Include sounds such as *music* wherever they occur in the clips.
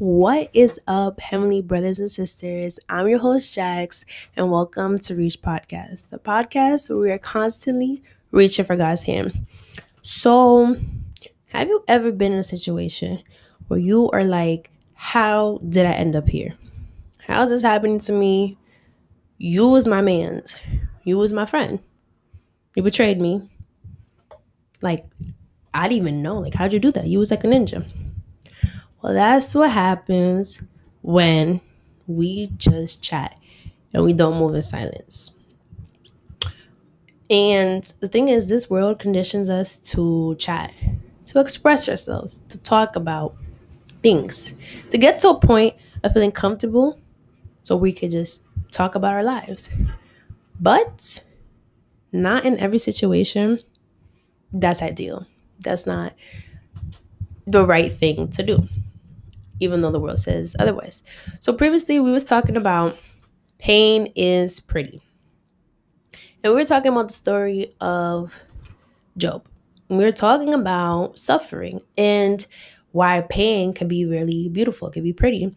What is up, Heavenly brothers and sisters? I'm your host, Jax, and welcome to Reach Podcast, the podcast where we are constantly reaching for God's hand. So, have you ever been in a situation where you are like, How did I end up here? How's this happening to me? You was my man's, you was my friend. You betrayed me. Like, I didn't even know. Like, how'd you do that? You was like a ninja. Well, that's what happens when we just chat and we don't move in silence. And the thing is, this world conditions us to chat, to express ourselves, to talk about things, to get to a point of feeling comfortable so we could just talk about our lives. But not in every situation that's ideal. That's not the right thing to do even though the world says otherwise. So previously we was talking about pain is pretty. And we were talking about the story of Job. We were talking about suffering and why pain can be really beautiful, can be pretty.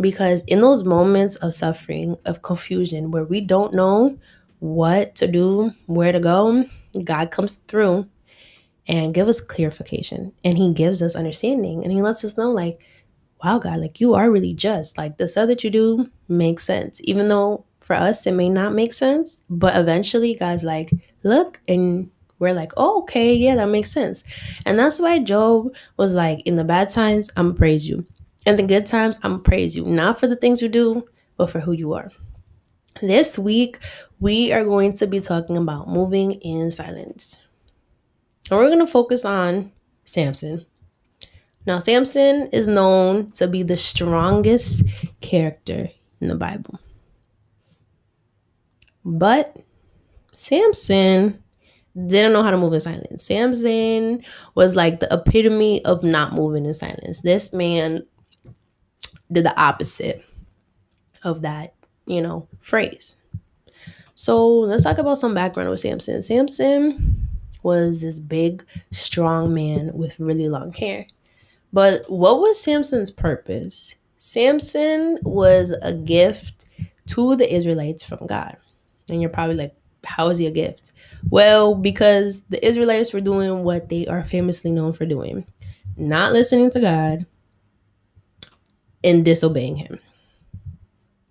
Because in those moments of suffering, of confusion, where we don't know what to do, where to go, God comes through and give us clarification and he gives us understanding and he lets us know like wow, God, like you are really just. Like the stuff that you do makes sense. Even though for us it may not make sense, but eventually God's like, look, and we're like, oh, okay, yeah, that makes sense. And that's why Job was like, in the bad times, I'm gonna praise you. In the good times, I'm gonna praise you. Not for the things you do, but for who you are. This week, we are going to be talking about moving in silence. And we're gonna focus on Samson. Now, Samson is known to be the strongest character in the Bible. But Samson didn't know how to move in silence. Samson was like the epitome of not moving in silence. This man did the opposite of that, you know, phrase. So let's talk about some background with Samson. Samson was this big, strong man with really long hair. But what was Samson's purpose? Samson was a gift to the Israelites from God. And you're probably like, how is he a gift? Well, because the Israelites were doing what they are famously known for doing not listening to God and disobeying Him.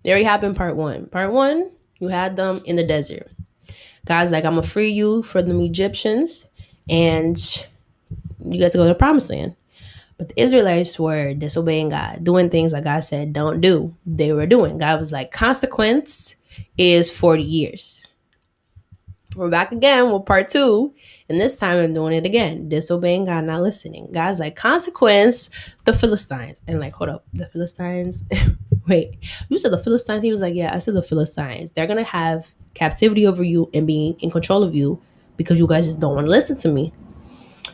There already happened part one. Part one, you had them in the desert. God's like, I'm gonna free you from the Egyptians and you guys go to the promised land. But the Israelites were disobeying God, doing things that God said don't do. They were doing. God was like, consequence is 40 years. We're back again with part two. And this time I'm doing it again. Disobeying God, not listening. God's like, consequence, the Philistines. And like, hold up, the Philistines. *laughs* Wait, you said the Philistines? He was like, yeah, I said the Philistines. They're going to have captivity over you and be in control of you because you guys just don't want to listen to me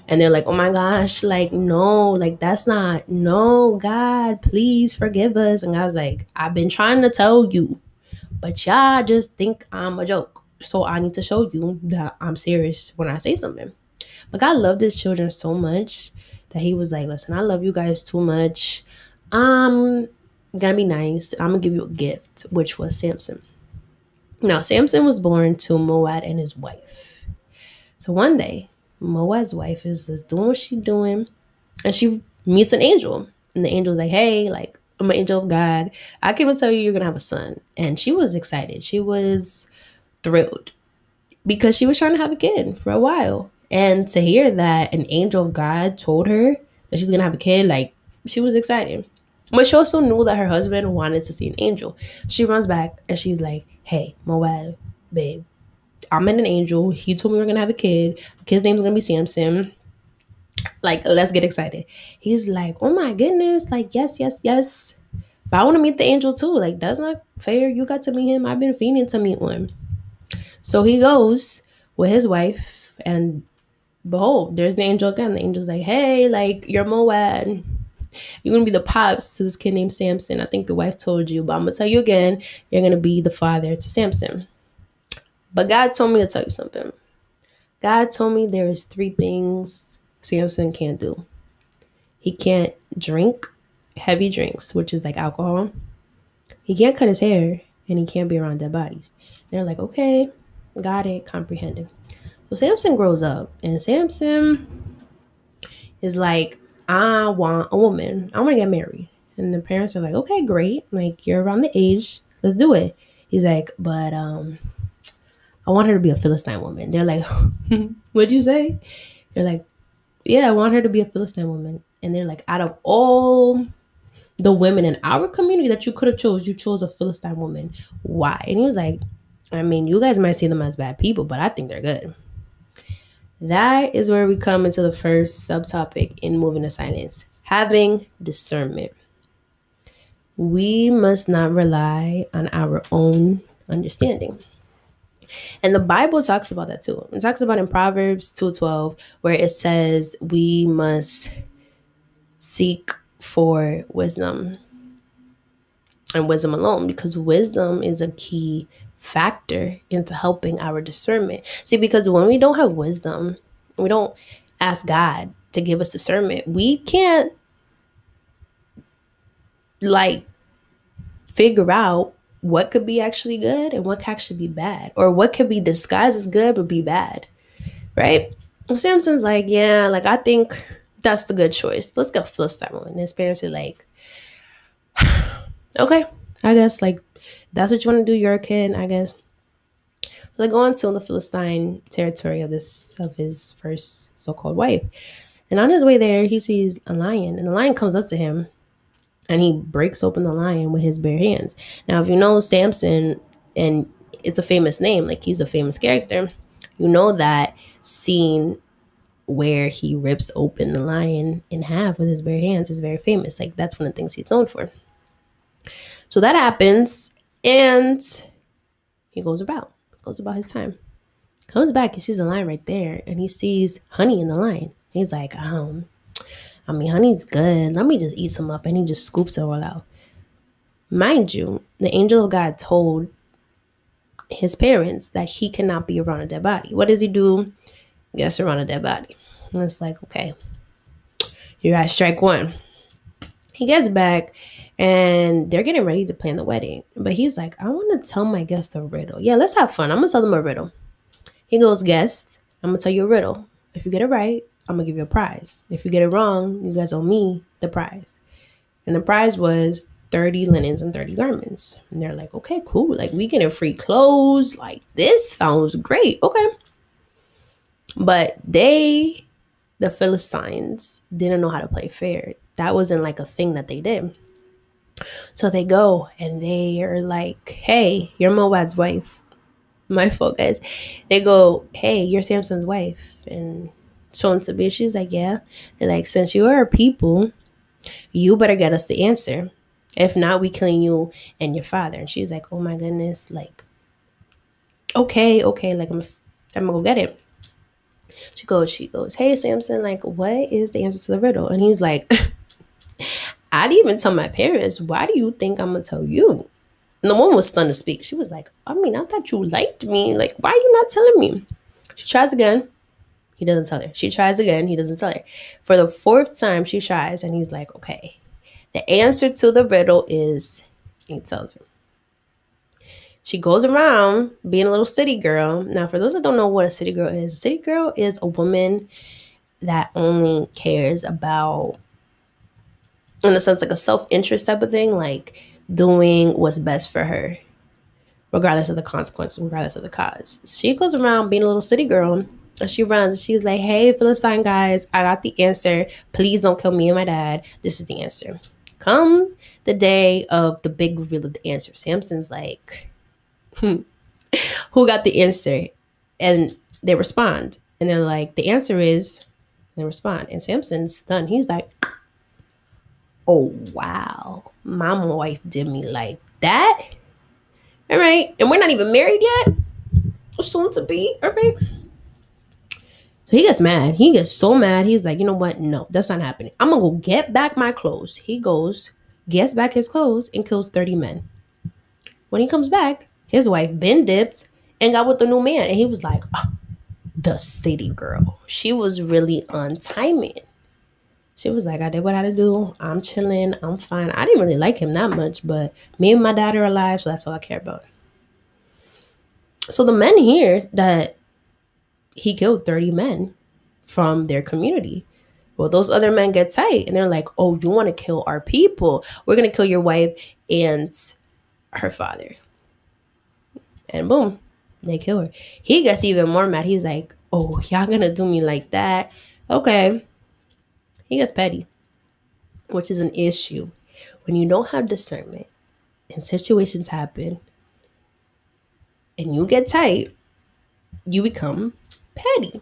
and they're like, oh my gosh, like, no, like, that's not, no, God, please forgive us. And God's like, I've been trying to tell you, but y'all just think I'm a joke. So I need to show you that I'm serious when I say something. But God loved his children so much that he was like, listen, I love you guys too much. I'm gonna be nice. I'm gonna give you a gift, which was Samson. Now, Samson was born to Moab and his wife. So one day, Moab's wife is just doing what she's doing, and she meets an angel, and the angel's like, "Hey, like I'm an angel of God. I came to tell you you're gonna have a son." And she was excited. She was thrilled because she was trying to have a kid for a while, and to hear that an angel of God told her that she's gonna have a kid, like she was excited. But she also knew that her husband wanted to see an angel. She runs back and she's like, "Hey, Moab, babe, I'm an angel. He told me we're gonna have a kid. The kid's name's gonna be Samson. Like, let's get excited. He's like, oh my goodness, like, yes, yes, yes. But I want to meet the angel too. Like, that's not fair. You got to meet him. I've been feeling to meet one. So he goes with his wife, and behold, there's the angel again. The angel's like, hey, like, you're Moab. You're gonna be the pops to this kid named Samson. I think the wife told you, but I'm gonna tell you again, you're gonna be the father to Samson. But God told me to tell you something. God told me there is three things Samson can't do. He can't drink heavy drinks, which is like alcohol. He can't cut his hair and he can't be around dead bodies. They're like, okay, got it, comprehended. So Samson grows up and Samson is like, I want a woman. I want to get married. And the parents are like, okay, great. Like you're around the age. Let's do it. He's like, but um, I want her to be a Philistine woman. They're like, *laughs* what'd you say? They're like, yeah, I want her to be a Philistine woman. And they're like, out of all the women in our community that you could have chose, you chose a Philistine woman. Why? And he was like, I mean, you guys might see them as bad people, but I think they're good. That is where we come into the first subtopic in moving to silence having discernment. We must not rely on our own understanding. And the Bible talks about that too. It talks about in Proverbs 2:12 where it says we must seek for wisdom and wisdom alone because wisdom is a key factor into helping our discernment. See, because when we don't have wisdom, we don't ask God to give us discernment, we can't like figure out what could be actually good and what could actually be bad, or what could be disguised as good but be bad, right? Samson's like, yeah, like I think that's the good choice. Let's go Philistine woman. And his parents are like, *sighs* okay, I guess like that's what you want to do. You're a kid, I guess. So they go on to the Philistine territory of this of his first so-called wife. And on his way there, he sees a lion, and the lion comes up to him and he breaks open the lion with his bare hands. Now, if you know Samson, and it's a famous name, like he's a famous character, you know that scene where he rips open the lion in half with his bare hands is very famous. Like that's one of the things he's known for. So that happens, and he goes about, goes about his time. Comes back, he sees a lion right there, and he sees honey in the lion. He's like, um, I mean, honey's good. Let me just eat some up. And he just scoops it all out. Mind you, the angel of God told his parents that he cannot be around a dead body. What does he do? Gets around a dead body. And it's like, okay, you're at strike one. He gets back and they're getting ready to plan the wedding. But he's like, I want to tell my guests a riddle. Yeah, let's have fun. I'm going to tell them a riddle. He goes, Guest, I'm going to tell you a riddle. If you get it right, I'm gonna give you a prize. If you get it wrong, you guys owe me the prize. And the prize was 30 linens and 30 garments. And they're like, okay, cool. Like we getting free clothes. Like this sounds great. Okay. But they, the Philistines, didn't know how to play fair. That wasn't like a thing that they did. So they go and they are like, hey, you're Moab's wife. *laughs* My guys. They go, hey, you're Samson's wife. And shown to be. She's like, yeah. They're like, since you are a people, you better get us the answer. If not, we killing you and your father. And she's like, oh my goodness, like, okay, okay, like I'm, I'm gonna go get it. She goes, she goes, hey Samson, like, what is the answer to the riddle? And he's like, *laughs* I didn't even tell my parents. Why do you think I'm gonna tell you? And the woman was stunned to speak. She was like, I mean, I thought you liked me. Like, why are you not telling me? She tries again. He doesn't tell her. She tries again. He doesn't tell her. For the fourth time, she tries, and he's like, okay. The answer to the riddle is, he tells her. She goes around being a little city girl. Now, for those that don't know what a city girl is, a city girl is a woman that only cares about, in a sense, like a self interest type of thing, like doing what's best for her, regardless of the consequences, regardless of the cause. She goes around being a little city girl and she runs and she's like, Hey, Philistine guys, I got the answer. Please don't kill me and my dad. This is the answer. Come the day of the big reveal of the answer. Samson's like, hmm, Who got the answer? And they respond. And they're like, The answer is, and they respond. And Samson's stunned. He's like, Oh, wow. My wife did me like that. All right. And we're not even married yet. Soon to be. All right. So he gets mad. He gets so mad. He's like, you know what? No, that's not happening. I'm gonna go get back my clothes. He goes, gets back his clothes, and kills 30 men. When he comes back, his wife been dipped and got with the new man. And he was like, oh, the city girl. She was really on timing. She was like, I did what I had to do. I'm chilling. I'm fine. I didn't really like him that much, but me and my dad are alive, so that's all I care about. So the men here that he killed 30 men from their community. Well, those other men get tight and they're like, oh, you want to kill our people? We're going to kill your wife and her father. And boom, they kill her. He gets even more mad. He's like, oh, y'all going to do me like that? Okay. He gets petty, which is an issue. When you don't have discernment and situations happen and you get tight, you become petty.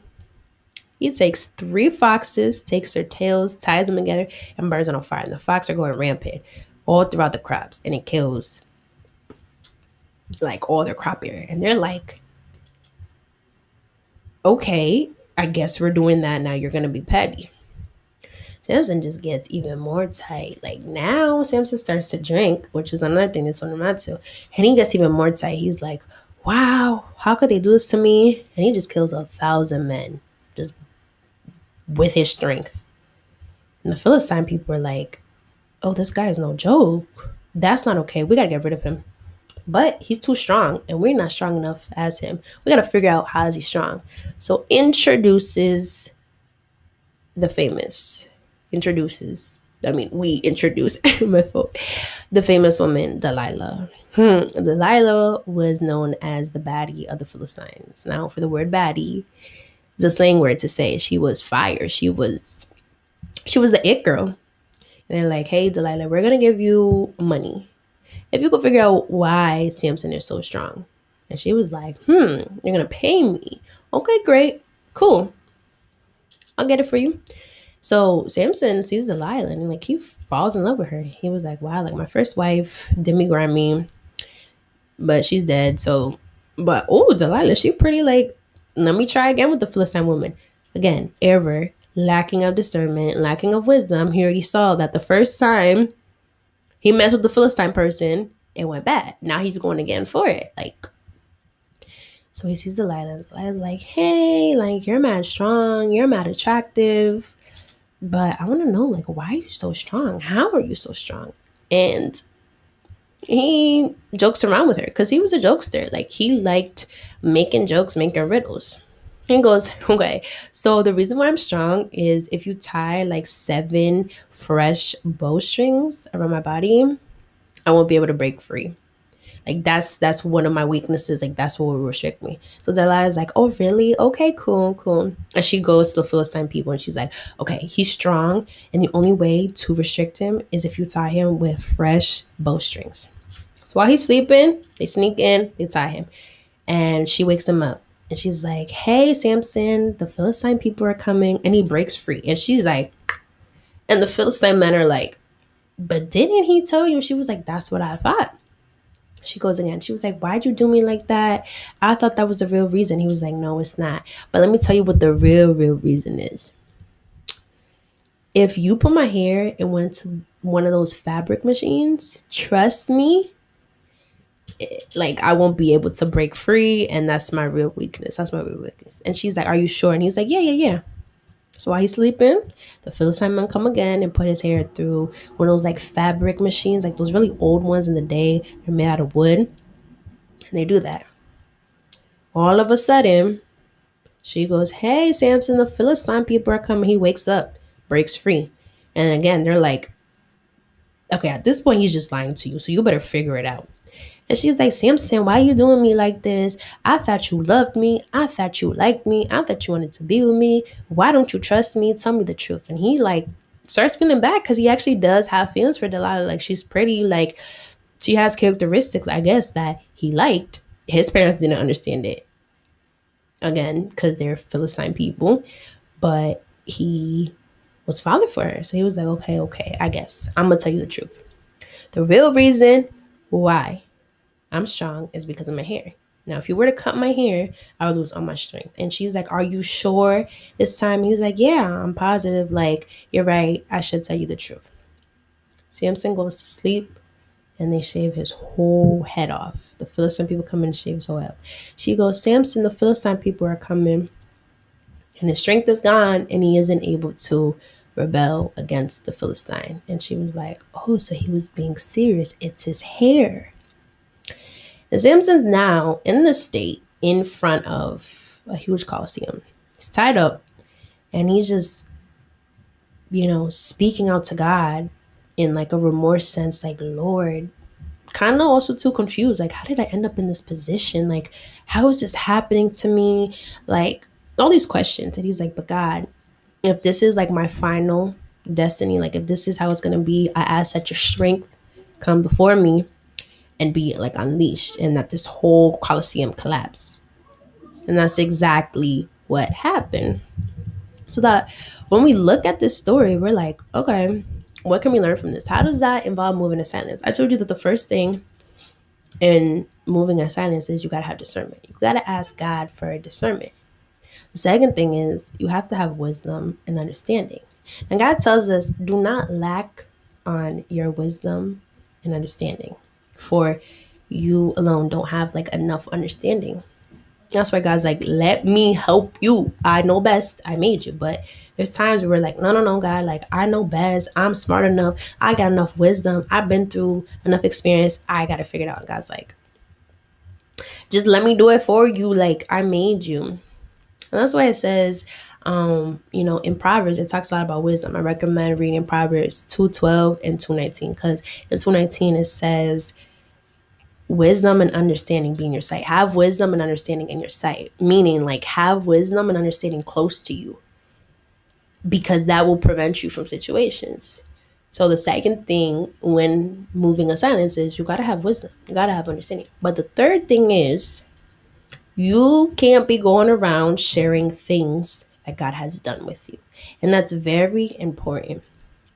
He takes three foxes, takes their tails, ties them together, and burns them on fire. And the fox are going rampant all throughout the crops, and it kills like all their crop area. And they're like, okay, I guess we're doing that now. You're gonna be petty. Samson just gets even more tight. Like now, Samson starts to drink, which is another thing that's one of my too. And he gets even more tight. He's like, wow, how could they do this to me? And he just kills a thousand men just with his strength. And the Philistine people are like, oh, this guy is no joke. That's not okay. We got to get rid of him. But he's too strong, and we're not strong enough as him. We got to figure out how is he strong. So introduces the famous. Introduces I mean, we introduce *laughs* the famous woman Delilah. Hmm. Delilah was known as the baddie of the Philistines. Now, for the word baddie, a slang word to say she was fire. She was, she was the it girl. And they're like, "Hey, Delilah, we're gonna give you money if you could figure out why Samson is so strong." And she was like, "Hmm, you're gonna pay me? Okay, great, cool. I'll get it for you." So Samson sees Delilah and like he falls in love with her. He was like, wow, like my first wife did me grimy, but she's dead. So, but oh, Delilah, she pretty like, let me try again with the Philistine woman. Again, error, lacking of discernment, lacking of wisdom. He already saw that the first time he messed with the Philistine person, it went bad. Now he's going again for it. Like, so he sees Delilah. Delilah's like, hey, like, you're mad strong. You're mad attractive. But I want to know, like, why are you so strong? How are you so strong? And he jokes around with her because he was a jokester. Like, he liked making jokes, making riddles. He goes, *laughs* okay, so the reason why I'm strong is if you tie like seven fresh bowstrings around my body, I won't be able to break free. Like that's that's one of my weaknesses. Like that's what will restrict me. So Delilah's like, oh really? Okay, cool, cool. And she goes to the Philistine people and she's like, okay, he's strong, and the only way to restrict him is if you tie him with fresh bowstrings. So while he's sleeping, they sneak in, they tie him, and she wakes him up. And she's like, hey, Samson, the Philistine people are coming. And he breaks free. And she's like, and the Philistine men are like, but didn't he tell you? She was like, that's what I thought she goes again. She was like, Why'd you do me like that? I thought that was the real reason. He was like, No, it's not. But let me tell you what the real, real reason is. If you put my hair in one, to one of those fabric machines, trust me, it, like I won't be able to break free. And that's my real weakness. That's my real weakness. And she's like, Are you sure? And he's like, Yeah, yeah, yeah. So while he's sleeping, the Philistine man come again and put his hair through one of those like fabric machines, like those really old ones in the day. They're made out of wood. And they do that. All of a sudden, she goes, Hey, Samson, the Philistine people are coming. He wakes up, breaks free. And again, they're like, Okay, at this point, he's just lying to you. So you better figure it out. And she's like, Samson, why are you doing me like this? I thought you loved me. I thought you liked me. I thought you wanted to be with me. Why don't you trust me? Tell me the truth. And he like starts feeling bad because he actually does have feelings for Delilah. Like she's pretty, like she has characteristics, I guess, that he liked. His parents didn't understand it. Again, because they're Philistine people. But he was father for her. So he was like, okay, okay, I guess. I'm gonna tell you the truth. The real reason why I'm strong is because of my hair. Now, if you were to cut my hair, I would lose all my strength. And she's like, Are you sure this time? He's like, Yeah, I'm positive. Like, you're right. I should tell you the truth. Samson goes to sleep and they shave his whole head off. The Philistine people come in and shave his whole head. She goes, Samson, the Philistine people are coming and his strength is gone and he isn't able to rebel against the Philistine. And she was like, Oh, so he was being serious. It's his hair. And Samson's now in the state in front of a huge coliseum. He's tied up and he's just, you know, speaking out to God in like a remorse sense, like, Lord, kind of also too confused. Like, how did I end up in this position? Like, how is this happening to me? Like, all these questions. And he's like, but God, if this is like my final destiny, like if this is how it's gonna be, I ask that your strength come before me and be like unleashed and that this whole coliseum collapse. And that's exactly what happened. So that when we look at this story, we're like, okay, what can we learn from this? How does that involve moving in silence? I told you that the first thing in moving in silence is you gotta have discernment. You gotta ask God for discernment. The second thing is you have to have wisdom and understanding. And God tells us, do not lack on your wisdom and understanding, for you alone don't have like enough understanding. That's why God's like, let me help you. I know best. I made you. But there's times where we're like, no, no, no, God, like I know best. I'm smart enough. I got enough wisdom. I've been through enough experience. I got to figure it out. And God's like, just let me do it for you. Like I made you. And that's why it says, um, you know, in Proverbs, it talks a lot about wisdom. I recommend reading Proverbs 212 and 219 because in 219 it says, wisdom and understanding be in your sight. Have wisdom and understanding in your sight, meaning like have wisdom and understanding close to you because that will prevent you from situations. So the second thing when moving a silence is you gotta have wisdom, you gotta have understanding. But the third thing is you can't be going around sharing things that God has done with you. And that's very important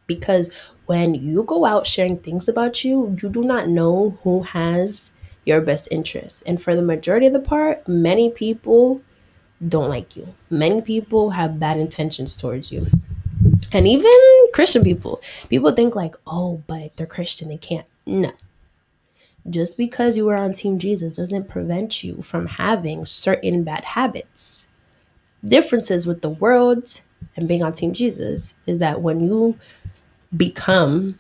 because when you go out sharing things about you, you do not know who has your best interest. And for the majority of the part, many people don't like you. Many people have bad intentions towards you. And even Christian people, people think like, "Oh, but they're Christian, they can't." No just because you are on Team Jesus doesn't prevent you from having certain bad habits. Differences with the world and being on Team Jesus is that when you become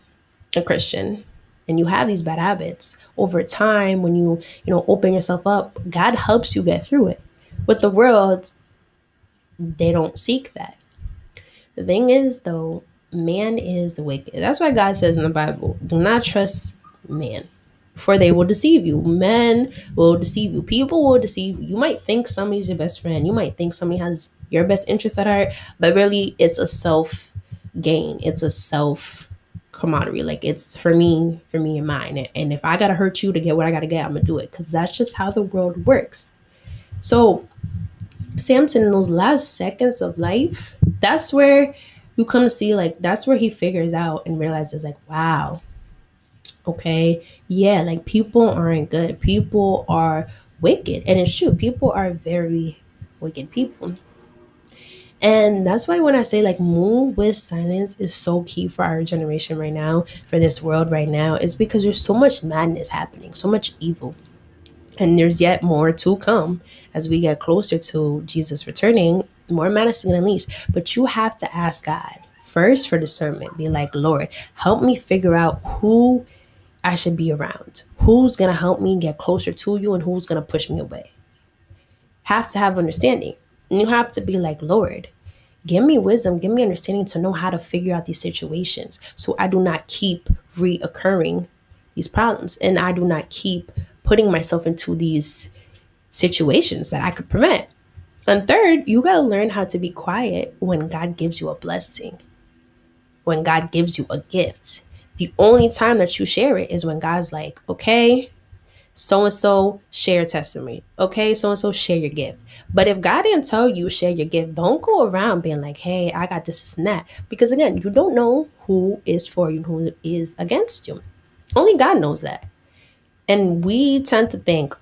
a Christian and you have these bad habits over time when you you know open yourself up god helps you get through it with the world they don't seek that the thing is though man is wicked that's why god says in the bible do not trust man for they will deceive you. Men will deceive you. People will deceive you. You might think somebody's your best friend. You might think somebody has your best interest at heart, but really it's a self gain. It's a self camaraderie. Like it's for me, for me and mine. And if I gotta hurt you to get what I gotta get, I'm gonna do it. Cause that's just how the world works. So Samson in those last seconds of life, that's where you come to see like that's where he figures out and realizes like, wow, okay yeah like people aren't good people are wicked and it's true people are very wicked people and that's why when I say like move with silence is so key for our generation right now, for this world right now, is because there's so much madness happening, so much evil. And there's yet more to come as we get closer to Jesus returning, more madness is gonna unleashed. But you have to ask God first for discernment. Be like, Lord, help me figure out who I should be around? Who's to help me get closer to you and who's to push me away? Have to have understanding. You have to be like, Lord, give me wisdom, give me understanding to know how to figure out these situations so I do not keep reoccurring these problems and I do not keep putting myself into these situations that I could prevent. And third, you got to learn how to be quiet when God gives you a blessing, when God gives you a gift. The only time that you share it is when God's like, okay, so and so share testimony. Okay, so and so share your gift. But if God didn't tell you share your gift, don't go around being like, hey, I got this, and that. Because again, you don't know who is for you, who is against you. Only God knows that. And we tend to think,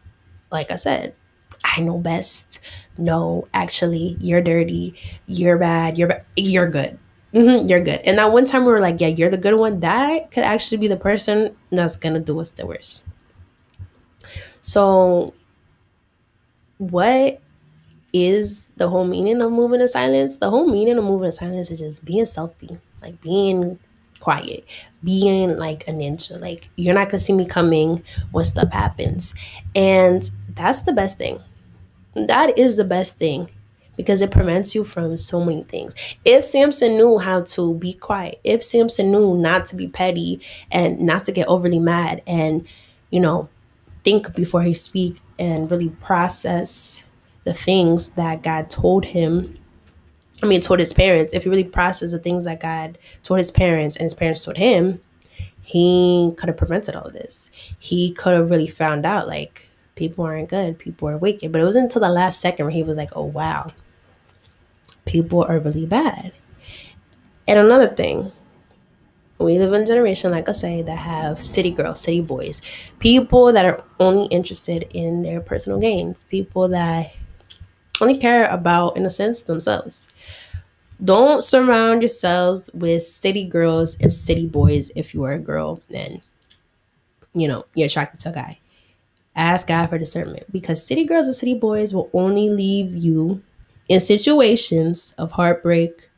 like I said, I know best. No, actually, you're dirty. You're bad. You're ba- you're good. Mm-hmm, you're good. And that one time we were like, yeah, you're the good one. That could actually be the person that's gonna do us the worst. So, what is the whole meaning of moving in silence? The whole meaning of moving in silence is just being selfie, like being quiet, being like a ninja. Like you're not gonna see me coming when stuff happens. And that's the best thing. That is the best thing because it prevents you from so many things. If Samson knew how to be quiet, if Samson knew not to be petty and not to get overly mad and, you know, think before he speak and really process the things that God told him. I mean, told his parents. If he really processed the things that God told his parents and his parents told him, he could have prevented all this. He could have really found out like people aren't good, people are wicked. But it wasn't until the last second where he was like, oh wow, people are really bad. And another thing, we live in a generation, like I say, that have city girls, city boys, people that are only interested in their personal gains, people that only care about, in a sense, themselves. Don't surround yourselves with city girls and city boys if you are a girl and you know you're attracted to a guy. Ask God for discernment because city girls and city boys will only leave you in situations of heartbreak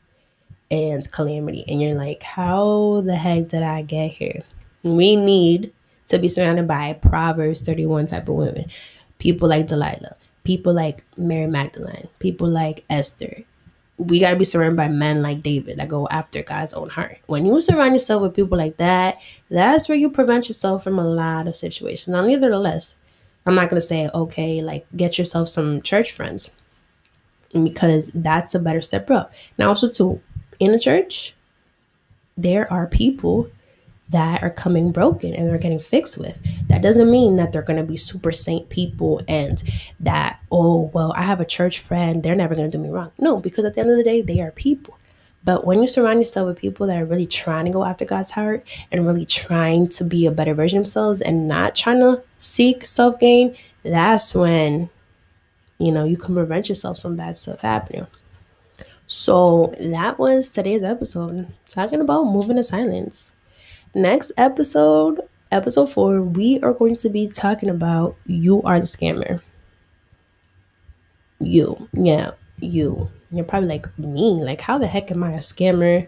and calamity. And you're like, how the heck did I get here? We need to be surrounded by Proverbs 31 type of women. People like Delilah, people like Mary Magdalene, people like Esther. We got to be surrounded by men like David that go after God's own heart. When you surround yourself with people like that, that's where you prevent yourself from a lot of situations. Now, nevertheless, I'm not going to say, okay, like get yourself some church friends because that's a better step up. Now, also, too, in a church, there are people that are coming broken and they're getting fixed with. That doesn't mean that they're going to be super saint people and that, oh, well, I have a church friend, they're never going to do me wrong. No, because at the end of the day, they are people. But when you surround yourself with people that are really trying to go after God's heart and really trying to be a better version of themselves and not trying to seek self gain, that's when you know, you can prevent yourself from bad stuff happening. So that was today's episode talking about moving to silence. Next episode, episode four, we are going to be talking about you are the scammer. You, yeah, you. You're probably like me, like how the heck am I a scammer?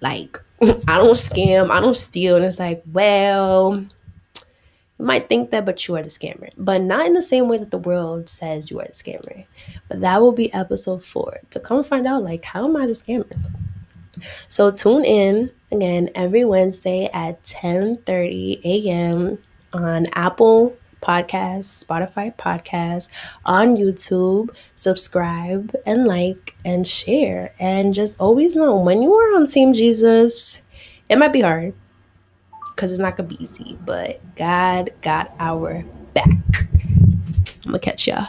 Like *laughs* I don't scam, I don't steal, and it's like, well, you might think that, but you are the scammer. But not in the same way that the world says you are the scammer. But that will be episode four to come find out, like, how am I the scammer? So tune in again every Wednesday at 10 30 a.m. on Apple Podcasts, Spotify Podcasts, on YouTube. Subscribe and like and share. And just always know when you are on Team Jesus, it might be hard because it's not gonna be easy, but God got our back. I'm gonna catch y'all.